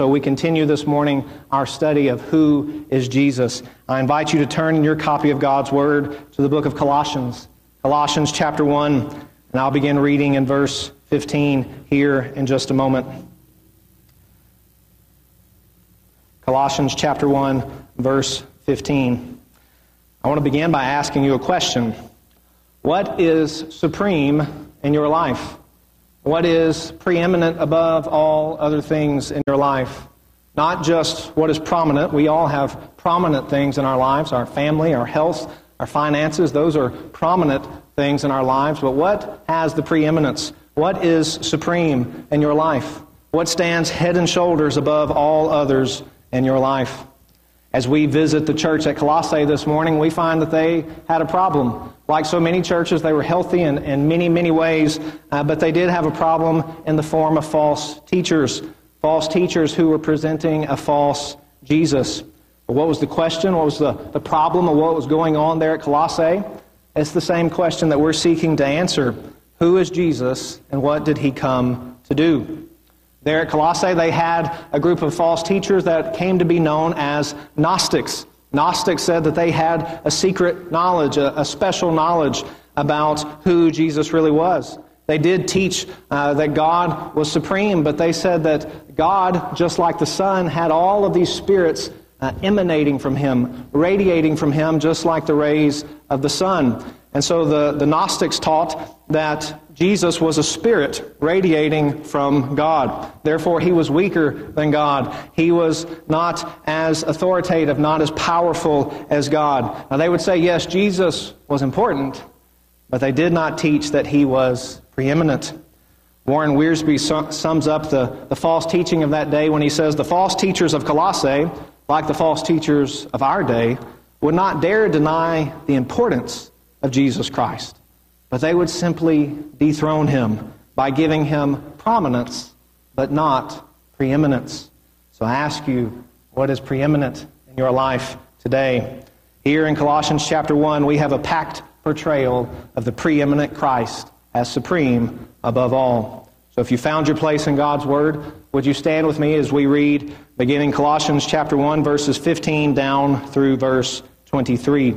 so we continue this morning our study of who is Jesus. I invite you to turn your copy of God's Word to the book of Colossians, Colossians chapter 1, and I'll begin reading in verse 15 here in just a moment. Colossians chapter 1, verse 15. I want to begin by asking you a question. What is supreme in your life? What is preeminent above all other things in your life? Not just what is prominent. We all have prominent things in our lives our family, our health, our finances. Those are prominent things in our lives. But what has the preeminence? What is supreme in your life? What stands head and shoulders above all others in your life? As we visit the church at Colossae this morning, we find that they had a problem. Like so many churches, they were healthy in, in many, many ways, uh, but they did have a problem in the form of false teachers. False teachers who were presenting a false Jesus. But what was the question? What was the, the problem of what was going on there at Colossae? It's the same question that we're seeking to answer. Who is Jesus and what did he come to do? There at Colossae, they had a group of false teachers that came to be known as Gnostics. Gnostics said that they had a secret knowledge, a, a special knowledge about who Jesus really was. They did teach uh, that God was supreme, but they said that God, just like the sun, had all of these spirits uh, emanating from Him, radiating from Him, just like the rays of the sun. And so the, the Gnostics taught that Jesus was a spirit radiating from God. Therefore, he was weaker than God. He was not as authoritative, not as powerful as God. Now, they would say, yes, Jesus was important, but they did not teach that he was preeminent. Warren Wiersbe sums up the, the false teaching of that day when he says, The false teachers of Colossae, like the false teachers of our day, would not dare deny the importance of Jesus Christ. But they would simply dethrone him by giving him prominence, but not preeminence. So I ask you, what is preeminent in your life today? Here in Colossians chapter 1, we have a packed portrayal of the preeminent Christ as supreme above all. So if you found your place in God's Word, would you stand with me as we read beginning Colossians chapter 1, verses 15 down through verse 23?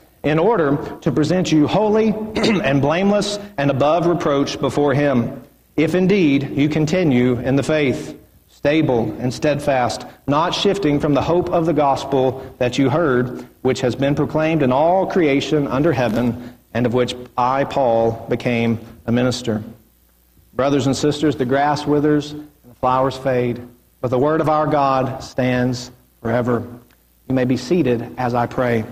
in order to present you holy and blameless and above reproach before Him, if indeed you continue in the faith, stable and steadfast, not shifting from the hope of the gospel that you heard, which has been proclaimed in all creation under heaven, and of which I, Paul, became a minister. Brothers and sisters, the grass withers and the flowers fade, but the word of our God stands forever. You may be seated as I pray.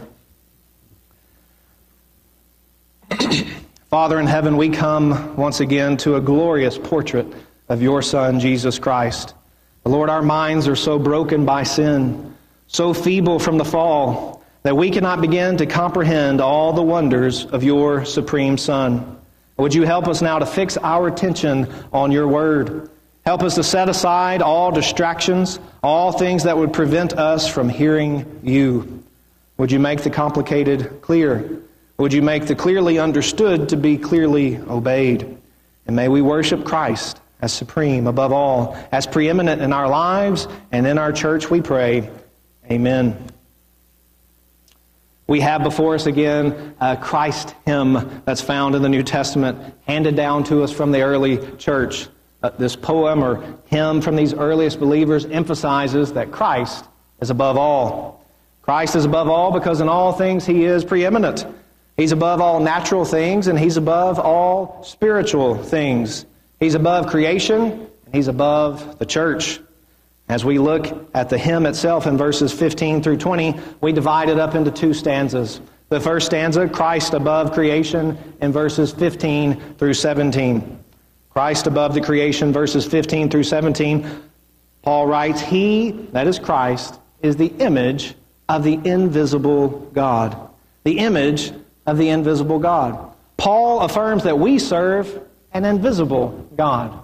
Father in heaven, we come once again to a glorious portrait of your Son, Jesus Christ. Lord, our minds are so broken by sin, so feeble from the fall, that we cannot begin to comprehend all the wonders of your supreme Son. Would you help us now to fix our attention on your word? Help us to set aside all distractions, all things that would prevent us from hearing you. Would you make the complicated clear? Would you make the clearly understood to be clearly obeyed? And may we worship Christ as supreme above all, as preeminent in our lives and in our church, we pray. Amen. We have before us again a Christ hymn that's found in the New Testament, handed down to us from the early church. uh, this poem or hymn from these earliest believers emphasizes that Christ is above all. Christ is above all because in all things he is preeminent. He's above all natural things and he's above all spiritual things. He's above creation and he's above the church. As we look at the hymn itself in verses 15 through 20, we divide it up into two stanzas. The first stanza, Christ above creation, in verses 15 through 17. Christ above the creation, verses 15 through 17. Paul writes, He, that is Christ, is the image of the invisible God. The image of the invisible God. Paul affirms that we serve an invisible God.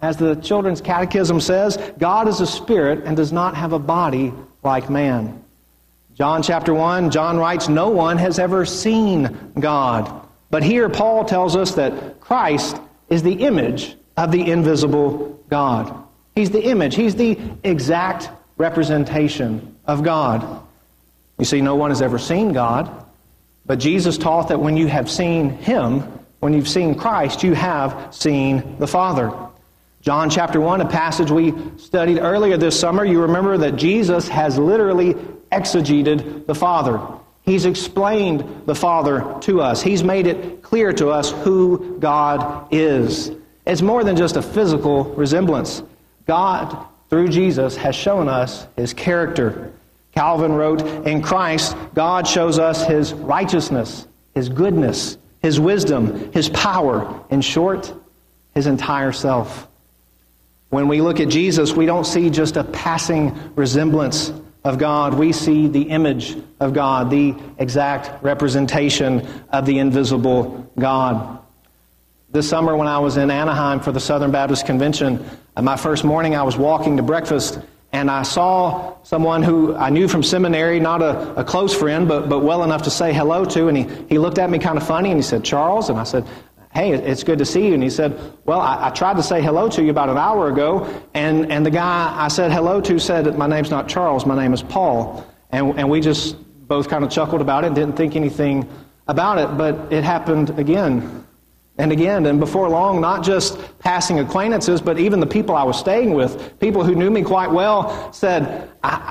As the Children's Catechism says, God is a spirit and does not have a body like man. John chapter 1, John writes, No one has ever seen God. But here Paul tells us that Christ is the image of the invisible God. He's the image, he's the exact representation of God. You see, no one has ever seen God, but Jesus taught that when you have seen him, when you've seen Christ, you have seen the Father. John chapter 1, a passage we studied earlier this summer, you remember that Jesus has literally exegeted the Father. He's explained the Father to us. He's made it clear to us who God is. It's more than just a physical resemblance. God, through Jesus, has shown us his character. Calvin wrote, In Christ, God shows us his righteousness, his goodness, his wisdom, his power, in short, his entire self. When we look at Jesus, we don't see just a passing resemblance of God. We see the image of God, the exact representation of the invisible God. This summer, when I was in Anaheim for the Southern Baptist Convention, uh, my first morning I was walking to breakfast and I saw someone who I knew from seminary, not a, a, close friend, but, but well enough to say hello to. And he, he looked at me kind of funny and he said, Charles? And I said, Hey, it's good to see you. And he said, Well, I, I, tried to say hello to you about an hour ago, and, and the guy I said hello to said, My name's not Charles, my name is Paul. And, and we just both kind of chuckled about it and didn't think anything about it, but it happened again and again, and before long, not just passing acquaintances, but even the people I was staying with, people who knew me quite well, said,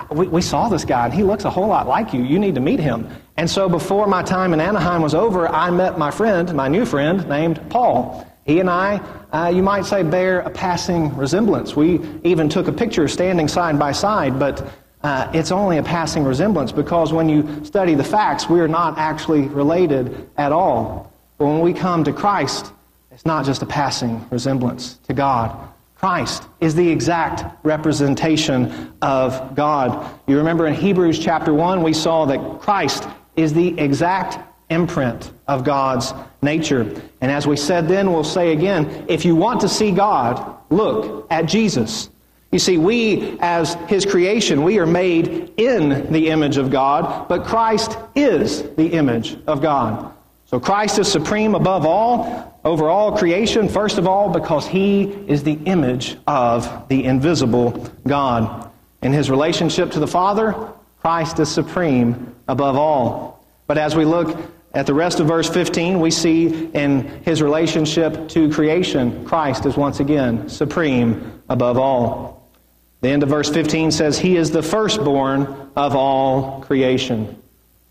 we, we, saw this guy, and he looks a whole lot like you. You need to meet him. And so before my time in Anaheim was over, I met my friend, my new friend, named Paul. He and I, uh, you might say, bear a passing resemblance. We even took a picture standing side by side, but uh, it's only a passing resemblance because when you study the facts, we are not actually related at all. But when we come to Christ, it's not just a passing resemblance to God. Christ is the exact representation of God. You remember in Hebrews chapter 1, we saw that Christ is the exact imprint of God's nature. And as we said then, we'll say again if you want to see God, look at Jesus. You see, we, as His creation, we are made in the image of God, but Christ is the image of God. So Christ is supreme above all, over all creation, first of all, because he is the image of the invisible God. In his relationship to the Father, Christ is supreme above all. But as we look at the rest of verse 15, we see in his relationship to creation, Christ is once again supreme above all. The end of verse 15 says, He is the firstborn of all creation.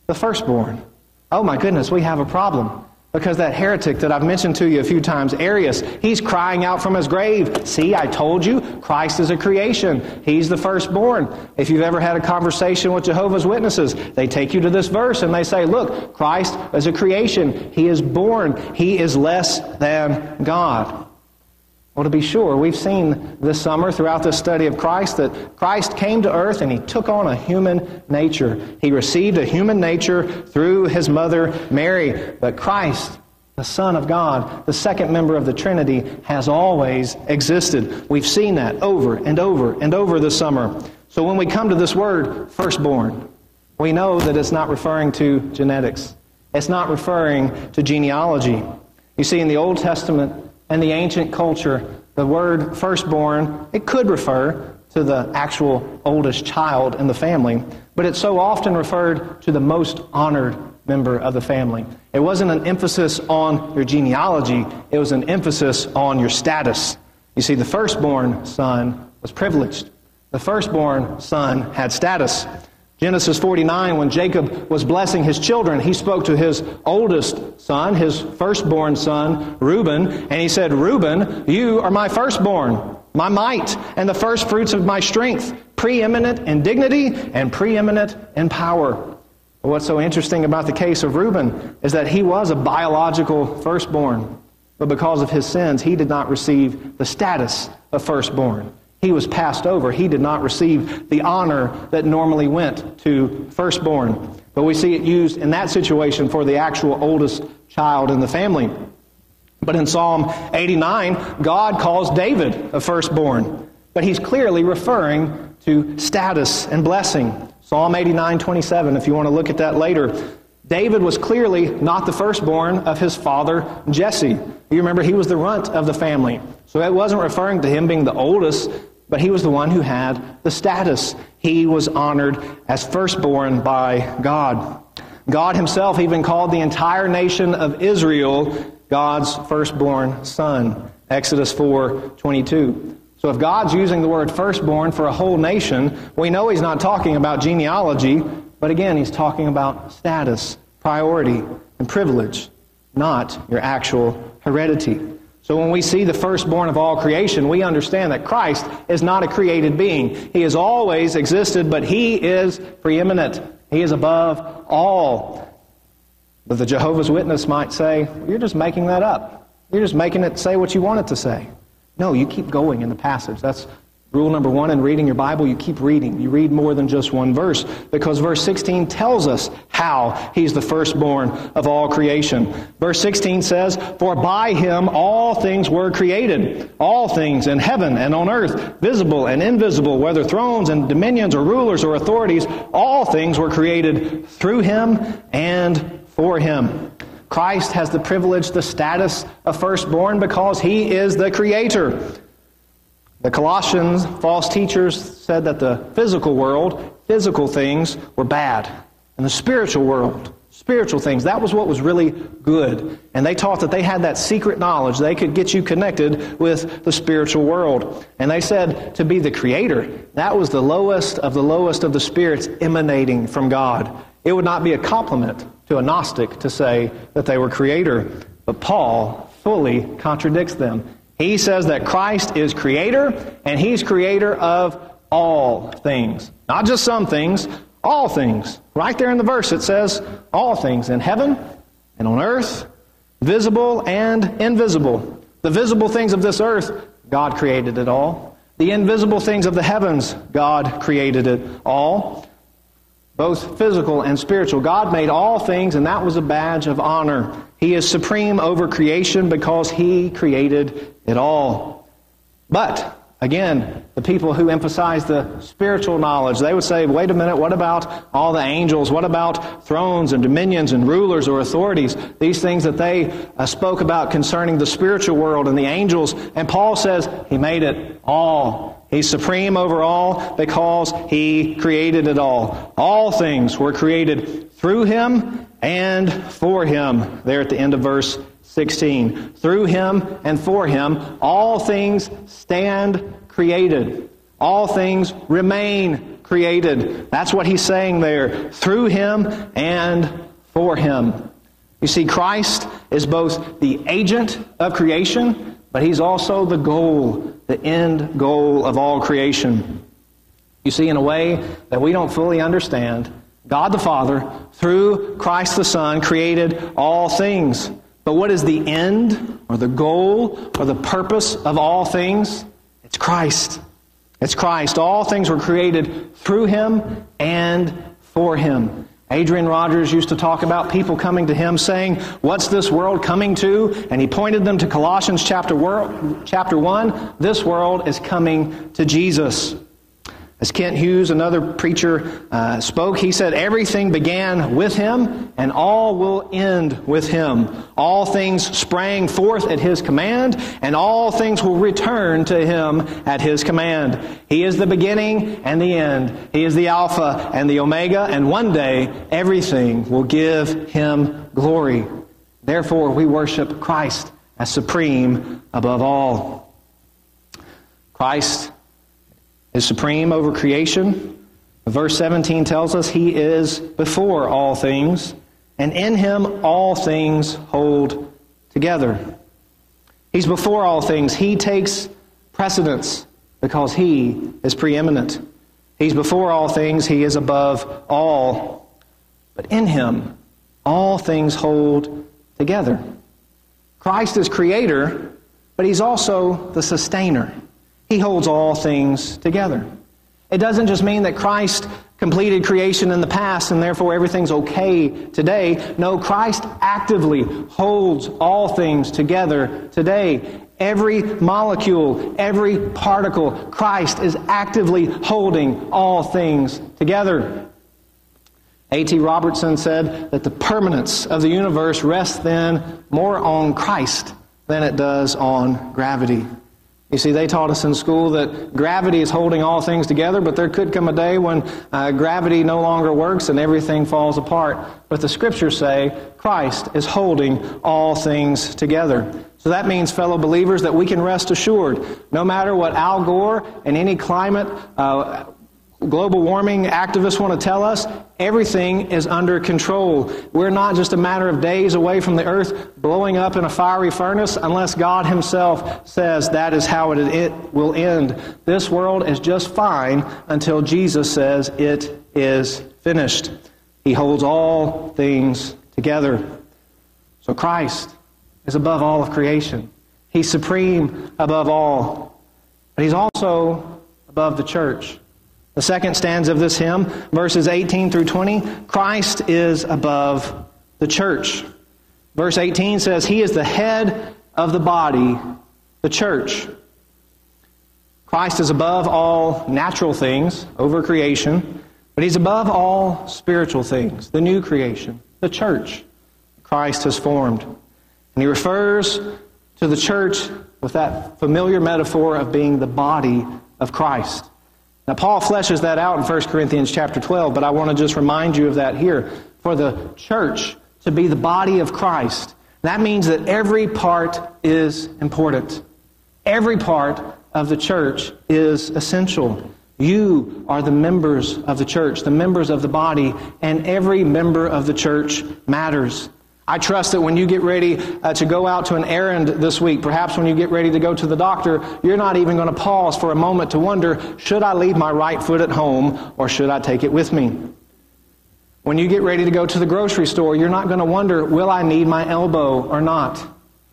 The firstborn. Oh my goodness, we have a problem. Because that heretic that I've mentioned to you a few times, Arius, he's crying out from his grave. See, I told you, Christ is a creation. He's the firstborn. If you've ever had a conversation with Jehovah's Witnesses, they take you to this verse and they say, look, Christ is a creation. He is born. He is less than God. Well, to be sure, we've seen this summer throughout this study of Christ that Christ came to earth and he took on a human nature. He received a human nature through his mother Mary. But Christ, the Son of God, the second member of the Trinity, has always existed. We've seen that over and over and over this summer. So when we come to this word, firstborn, we know that it's not referring to genetics. It's not referring to genealogy. You see, in the Old Testament, and the ancient culture, the word firstborn, it could refer to the actual oldest child in the family, but it so often referred to the most honored member of the family. It wasn't an emphasis on your genealogy, it was an emphasis on your status. You You see, the firstborn son was privileged. The firstborn son had status. Genesis 49, when Jacob was blessing his children, he spoke to his oldest son, his firstborn son, Reuben, and he said, Reuben, you are my firstborn, my might, and the firstfruits of my strength, preeminent in dignity and preeminent in power. What's so interesting about the case of Reuben is that he was a biological firstborn, but because of his sins, he did not receive the status of firstborn. He was passed over. He did not receive the honor that normally went to firstborn. But we see it used in that situation for the actual oldest child in the family. But in Psalm 89, God calls David a firstborn. But he's clearly referring to status and blessing. Psalm 89, 27, if you want to look at that later. David was clearly not the firstborn of his father Jesse. You remember he was the runt of the family. So it wasn't referring to him being the oldest, but he was the one who had the status. He was honored as firstborn by God. God himself even called the entire nation of Israel God's firstborn son. Exodus 4:22. So if God's using the word firstborn for a whole nation, we know he's not talking about genealogy, but again, he's talking about status, priority, and privilege, not your actual heredity. So when we see the firstborn of all creation, we understand that Christ is not a created being. He has always existed, but he is preeminent. He is above all. But the Jehovah's Witness might say, You're just making that up. You're just making it say what you want it to say. No, you keep going in the passage. That's Rule number one in reading your Bible, you keep reading. You read more than just one verse because verse 16 tells us how he's the firstborn of all creation. Verse 16 says, For by him all things were created, all things in heaven and on earth, visible and invisible, whether thrones and dominions or rulers or authorities, all things were created through him and for him. Christ has the privilege, the status of firstborn because he is the creator. The Colossians, false teachers, said that the physical world, physical things, were bad. And the spiritual world, spiritual things, that was what was really good. And they taught that they had that secret knowledge. They could get you connected with the spiritual world. And they said to be the creator, that was the lowest of the lowest of the spirits emanating from God. It would not be a compliment to a Gnostic to say that they were creator. But Paul fully contradicts them. He says that Christ is creator, and he's creator of all things. Not just some things, all things. Right there in the verse it says, all things in heaven and on earth, visible and invisible. The visible things of this earth, God created it all. The invisible things of the heavens, God created it all. Both physical and spiritual. God made all things, and that was a badge of honor. He is supreme over creation because He created it all. But, again, the people who emphasize the spiritual knowledge, they would say, wait a minute, what about all the angels? What about thrones and dominions and rulers or authorities? These things that they uh, spoke about concerning the spiritual world and the angels. And Paul says, He made it all. He's supreme over all because He created it all. All things were created through Him and for him. There at the end of verse 16. Through him and for him, all things stand created. All things remain created. That's what he's saying there. Through him and for him. You see, Christ is both the agent of creation, but he's also the goal, the end goal of all creation. You see, in a way that we don't fully understand, God the Father, through Christ the Son, created all things. But what is the end or the goal or the purpose of all things? It's Christ. It's Christ. All things were created through Him and for Him. Adrian Rogers used to talk about people coming to him saying, What's this world coming to? And he pointed them to Colossians chapter 1. This world is coming to Jesus. As Kent Hughes, another preacher, uh, spoke, he said, Everything began with him, and all will end with him. All things sprang forth at his command, and all things will return to him at his command. He is the beginning and the end. He is the Alpha and the Omega, and one day everything will give him glory. Therefore, we worship Christ as supreme above all. Christ is supreme over creation. Verse 17 tells us he is before all things, and in him all things hold together. He's before all things. He takes precedence because he is preeminent. He's before all things. He is above all. But in him, all things hold together. Christ is creator, but he's also the sustainer. He holds all things together. It doesn't just mean that Christ completed creation in the past and therefore everything's okay today. No, Christ actively holds all things together today. Every molecule, every particle, Christ is actively holding all things together. A.T. Robertson said that the permanence of the universe rests then more on Christ than it does on gravity. You see, they taught us in school that gravity is holding all things together, but there could come a day when uh, gravity no longer works and everything falls apart. But the scriptures say Christ is holding all things together. So that means, fellow believers, that we can rest assured, no matter what Al Gore and any climate uh, global warming activists want to tell us, everything is under control. We're not just a matter of days away from the earth blowing up in a fiery furnace unless God Himself says that is how it, will end. This world is just fine until Jesus says it is finished. He holds all things together. So Christ is above all of creation. He's supreme above all. But He's also above the church. The second stanza of this hymn, verses 18 through 20, Christ is above the church. Verse 18 says, He is the head of the body, the church. Christ is above all natural things, over creation, but He's above all spiritual things, the new creation, the church Christ has formed. And He refers to the church with that familiar metaphor of being the body of Christ. Now, Paul fleshes that out in 1 Corinthians chapter 12, but I want to just remind you of that here. For the church to be the body of Christ, that means that every part is important. Every part of the church is essential. You are the members of the church, the members of the body, and every member of the church matters. I trust that when you get ready uh, to go out to an errand this week, perhaps when you get ready to go to the doctor, you're not even going to pause for a moment to wonder, should I leave my right foot at home or should I take it with me? When you get ready to go to the grocery store, you're not going to wonder, will I need my elbow or not?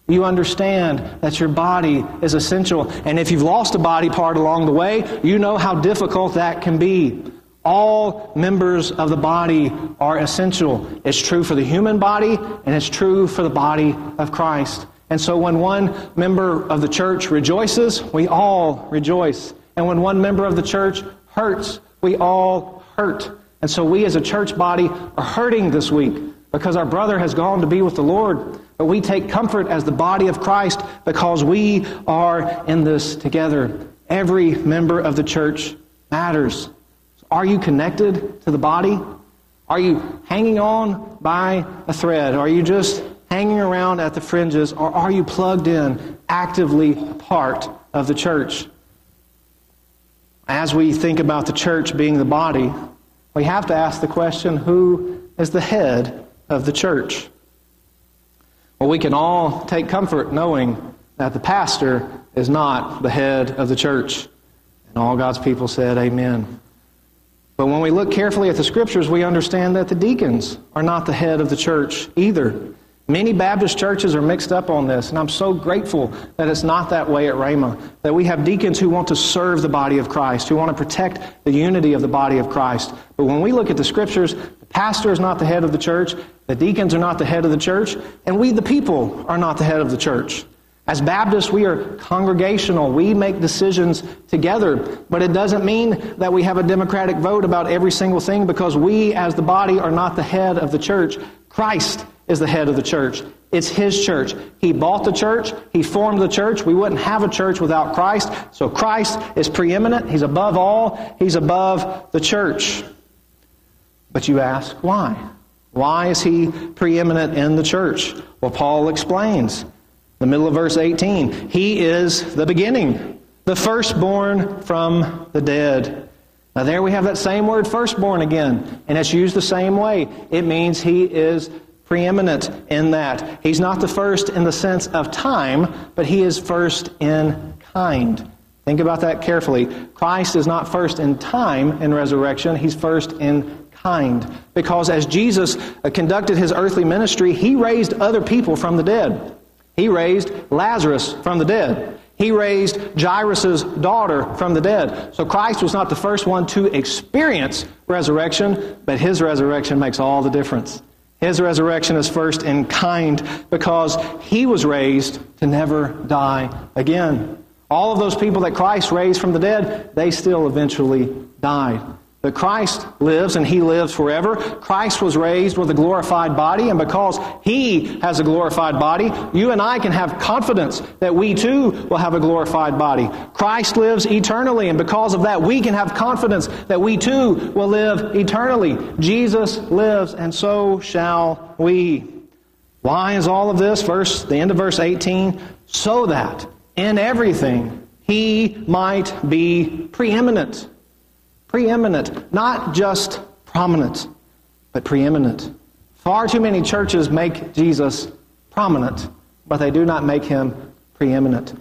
You understand that your body is essential. And if you've lost a body part along the way, you know how difficult that can be. All members of the body are essential. It's true for the human body, and it's true for the body of Christ. And so when one member of the church rejoices, we all rejoice. And when one member of the church hurts, we all hurt. And so we as a church body are hurting this week because our brother has gone to be with the Lord. But we take comfort as the body of Christ because we are in this together. Every member of the church matters. Are you connected to the body? Are you hanging on by a thread? Are you just hanging around at the fringes? Or are you plugged in, actively part of the church? As we think about the church being the body, we have to ask the question who is the head of the church? Well, we can all take comfort knowing that the pastor is not the head of the church. And all God's people said, Amen. But when we look carefully at the scriptures, we understand that the deacons are not the head of the church either. Many Baptist churches are mixed up on this, and I'm so grateful that it's not that way at Rhema. That we have deacons who want to serve the body of Christ, who want to protect the unity of the body of Christ. But when we look at the scriptures, the pastor is not the head of the church, the deacons are not the head of the church, and we, the people, are not the head of the church. As Baptists, we are congregational. We make decisions together. But it doesn't mean that we have a democratic vote about every single thing because we, as the body, are not the head of the church. Christ is the head of the church. It's His church. He bought the church. He formed the church. We wouldn't have a church without Christ. So Christ is preeminent. He's above all. He's above the church. But you ask, why? Why is He preeminent in the church? Well, Paul explains the middle of verse 18. He is the beginning, the firstborn from the dead. Now, there we have that same word, firstborn, again, and it's used the same way. It means he is preeminent in that. He's not the first in the sense of time, but he is first in kind. Think about that carefully. Christ is not first in time in resurrection, he's first in kind. Because as Jesus uh, conducted his earthly ministry, he raised other people from the dead. He raised Lazarus from the dead. He raised Jairus' daughter from the dead. So Christ was not the first one to experience resurrection, but his resurrection makes all the difference. His resurrection is first in kind because he was raised to never die again. All of those people that Christ raised from the dead, they still eventually died. But Christ lives and he lives forever. Christ was raised with a glorified body, and because he has a glorified body, you and I can have confidence that we too will have a glorified body. Christ lives eternally, and because of that, we can have confidence that we too will live eternally. Jesus lives, and so shall we. Why is all of this? Verse the end of verse 18, so that in everything he might be preeminent Preeminent, not just prominent, but preeminent. Far too many churches make Jesus prominent, but they do not make him preeminent.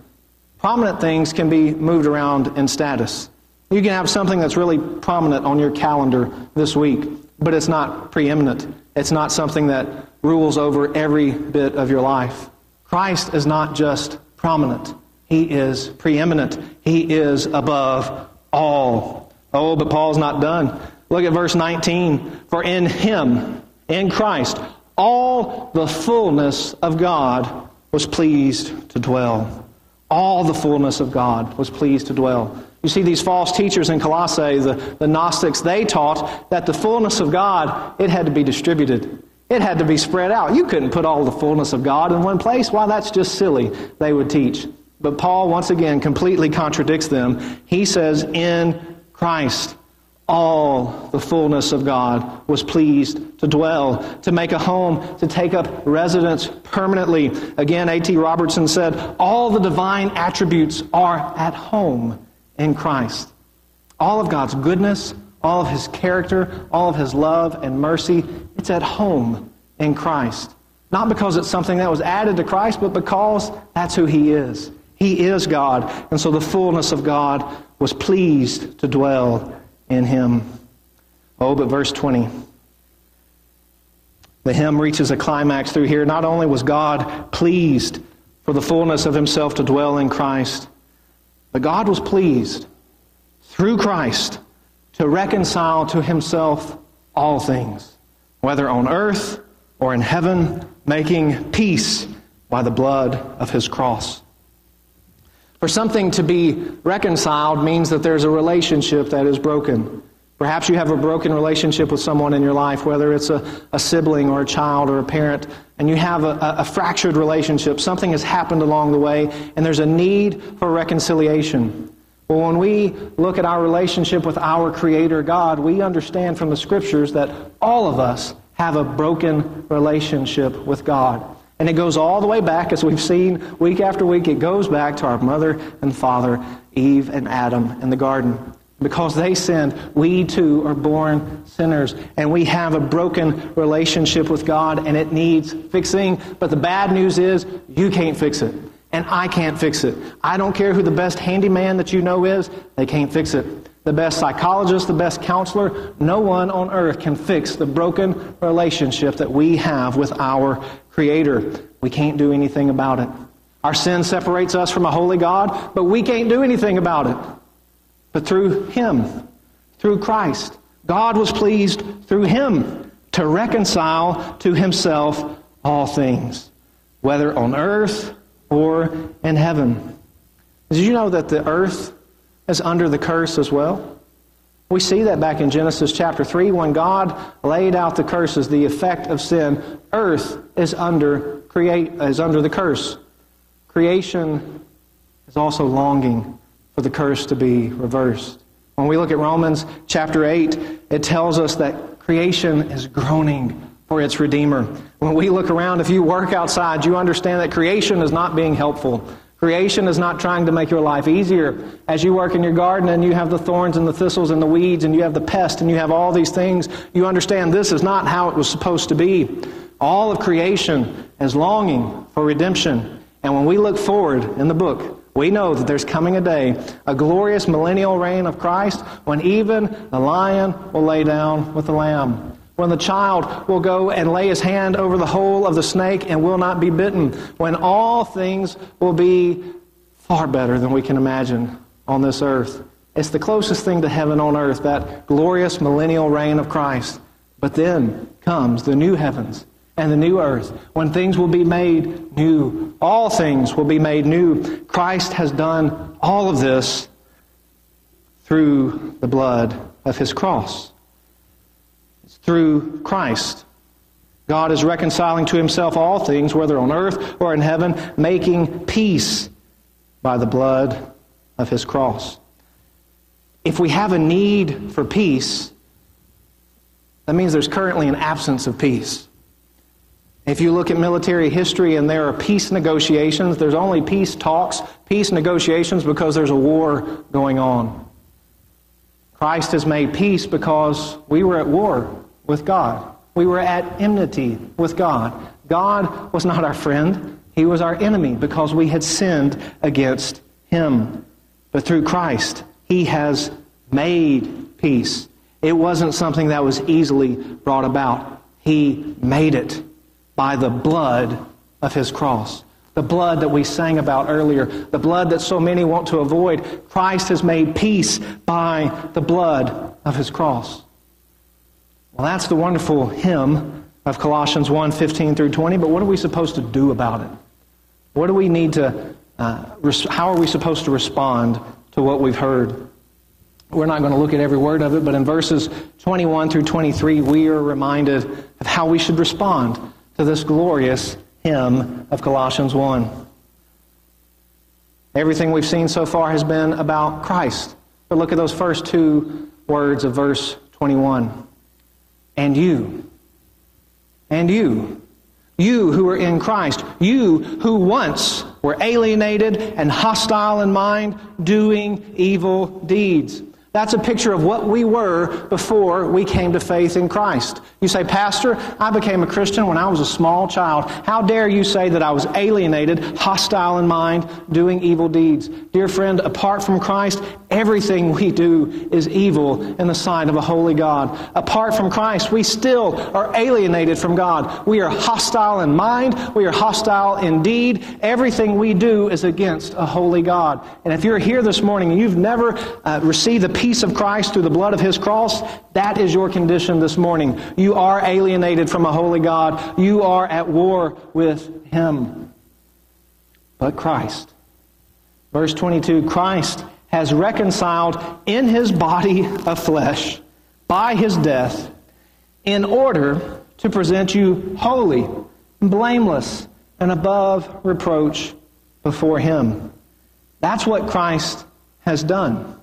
Prominent things can be moved around in status. You can have something that's really prominent on your calendar this week, but it's not preeminent. It's not something that rules over every bit of your life. Christ is not just prominent, He is preeminent. He is above all. Oh, but Paul's not done. Look at verse 19. For in him, in Christ, all the fullness of God was pleased to dwell. All the fullness of God was pleased to dwell. You see, these false teachers in Colossae, the, the Gnostics, they taught that the fullness of God, it had to be distributed. It had to be spread out. You couldn't put all the fullness of God in one place. Why, that's just silly, they would teach. But Paul, once again, completely contradicts them. He says, in Christ, all the fullness of God was pleased to dwell, to make a home, to take up residence permanently. Again, A.T. Robertson said, All the divine attributes are at home in Christ. All of God's goodness, all of His character, all of His love and mercy, it's at home in Christ. Not because it's something that was added to Christ, but because that's who He is. He is God. And so the fullness of God was pleased to dwell in him. Oh, but verse 20. The hymn reaches a climax through here. Not only was God pleased for the fullness of himself to dwell in Christ, but God was pleased through Christ to reconcile to himself all things, whether on earth or in heaven, making peace by the blood of his cross. For something to be reconciled means that there's a relationship that is broken. Perhaps you have a broken relationship with someone in your life, whether it's a, a sibling or a child or a parent, and you have a, a fractured relationship. Something has happened along the way, and there's a need for reconciliation. Well, when we look at our relationship with our Creator God, we understand from the Scriptures that all of us have a broken relationship with God. And it goes all the way back, as we've seen week after week, it goes back to our mother and father, Eve and Adam, in the garden. Because they sinned, we too are born sinners. And we have a broken relationship with God, and it needs fixing. But the bad news is, you can't fix it. And I can't fix it. I don't care who the best handyman that you know is, they can't fix it. The best psychologist, the best counselor, no one on earth can fix the broken relationship that we have with our Creator. We can't do anything about it. Our sin separates us from a holy God, but we can't do anything about it. But through Him, through Christ, God was pleased through Him to reconcile to Himself all things, whether on earth or in heaven. Did you know that the earth is under the curse as well? We see that back in Genesis chapter 3 when God laid out the curses, the effect of sin. Earth is under, create, is under the curse. Creation is also longing for the curse to be reversed. When we look at Romans chapter 8, it tells us that creation is groaning for its Redeemer. When we look around, if you work outside, you understand that creation is not being helpful. Creation is not trying to make your life easier. As you work in your garden and you have the thorns and the thistles and the weeds and you have the pest and you have all these things, you understand this is not how it was supposed to be. All of creation is longing for redemption. And when we look forward in the book, we know that there's coming a day, a glorious millennial reign of Christ, when even the lion will lay down with the lamb when the child will go and lay his hand over the hole of the snake and will not be bitten, when all things will be far better than we can imagine on this earth. It's the closest thing to heaven on earth, that glorious millennial reign of Christ. But then comes the new heavens and the new earth, when things will be made new. All things will be made new. Christ has done all of this through the blood of his cross through Christ. God is reconciling to himself all things, whether on earth or in heaven, making peace by the blood of his cross. If we have a need for peace, that means there's currently an absence of peace. If you look at military history and there are peace negotiations, there's only peace talks, peace negotiations because there's a war going on. Christ has made peace because we were at war with God. We were at enmity with God. God was not our friend, He was our enemy because we had sinned against Him. But through Christ, He has made peace. It wasn't something that was easily brought about. He made it by the blood of His cross. The blood that we sang about earlier, the blood that so many want to avoid. Christ has made peace by the blood of His cross. Well, that's the wonderful hymn of Colossians 1 15 through 20, but what are we supposed to do about it? What do we need to, uh, res- how are we supposed to respond to what we've heard? We're not going to look at every word of it, but in verses 21 through 23, we are reminded of how we should respond to this glorious hymn of Colossians 1. Everything we've seen so far has been about Christ. But look at those first two words of verse 21 and you. And you. You who are in Christ. You who once were alienated and hostile in mind, doing evil deeds. That's a picture of what we were before we came to faith in Christ. You say, Pastor, I became a Christian when I was a small child. How dare you say that I was alienated, hostile in mind, doing evil deeds? Dear friend, apart from Christ, everything we do is evil in the sight of a holy God. Apart from Christ, we still are alienated from God. We are hostile in mind. We are hostile in deed. Everything we do is against a holy God. And if you're here this morning and you've never uh, received the peace of Christ through the blood of His cross, that is your condition this morning. You are alienated from a holy God. You are at war with Him. But Christ. Verse 22 Christ has reconciled in His body of flesh by His death in order to present you holy, blameless, and above reproach before Him. That's what Christ has done.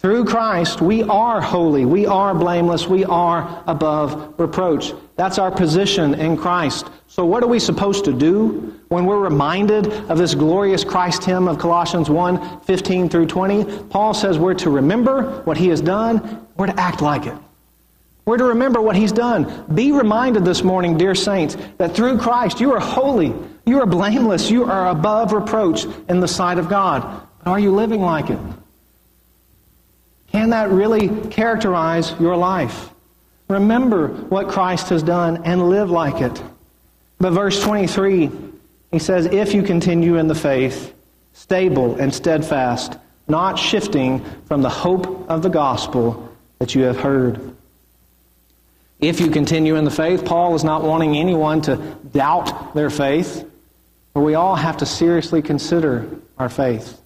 Through Christ, we are holy, we are blameless, we are above reproach. That's our position in Christ. So, what are we supposed to do when we're reminded of this glorious Christ hymn of Colossians 1 15 through 20? Paul says we're to remember what he has done, we're to act like it. We're to remember what he's done. Be reminded this morning, dear saints, that through Christ you are holy, you are blameless, you are above reproach in the sight of God. But are you living like it? Can that really characterize your life? Remember what Christ has done and live like it. But verse 23, he says, If you continue in the faith, stable and steadfast, not shifting from the hope of the gospel that you have heard. If you continue in the faith, Paul is not wanting anyone to doubt their faith, but we all have to seriously consider our faith.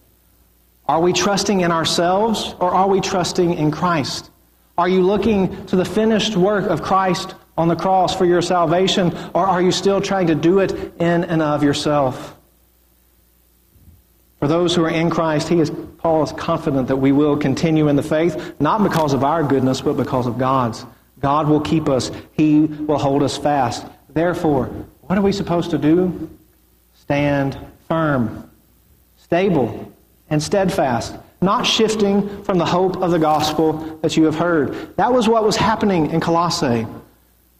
Are we trusting in ourselves or are we trusting in Christ? Are you looking to the finished work of Christ on the cross for your salvation or are you still trying to do it in and of yourself? For those who are in Christ, he is, Paul is confident that we will continue in the faith, not because of our goodness, but because of God's. God will keep us. He will hold us fast. Therefore, what are we supposed to do? Stand firm. stable and steadfast, not shifting from the hope of the gospel that you have heard. That was what was happening in Colossae.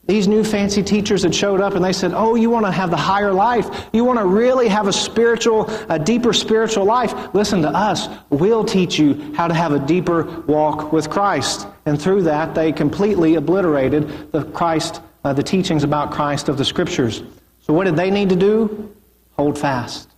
These new fancy teachers had showed up and they said, Oh, you want to have the higher life? You want to really have a spiritual, a deeper spiritual life? Listen to us. We'll teach you how to have a deeper walk with Christ. And through that, they completely obliterated the Christ, uh, the teachings about Christ of the Scriptures. So what did they need to do? Hold fast.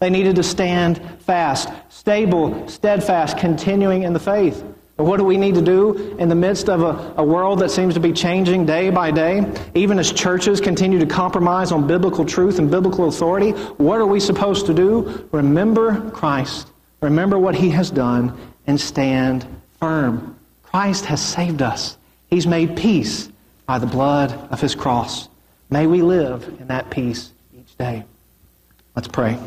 They needed to stand fast, stable, steadfast, continuing in the faith. But what do we need to do in the midst of a, a, world that seems to be changing day by day? Even as churches continue to compromise on biblical truth and biblical authority, what are we supposed to do? Remember Christ. Remember what he has done and stand firm. Christ has saved us. He's made peace by the blood of his cross. May we live in that peace each day. Let's pray.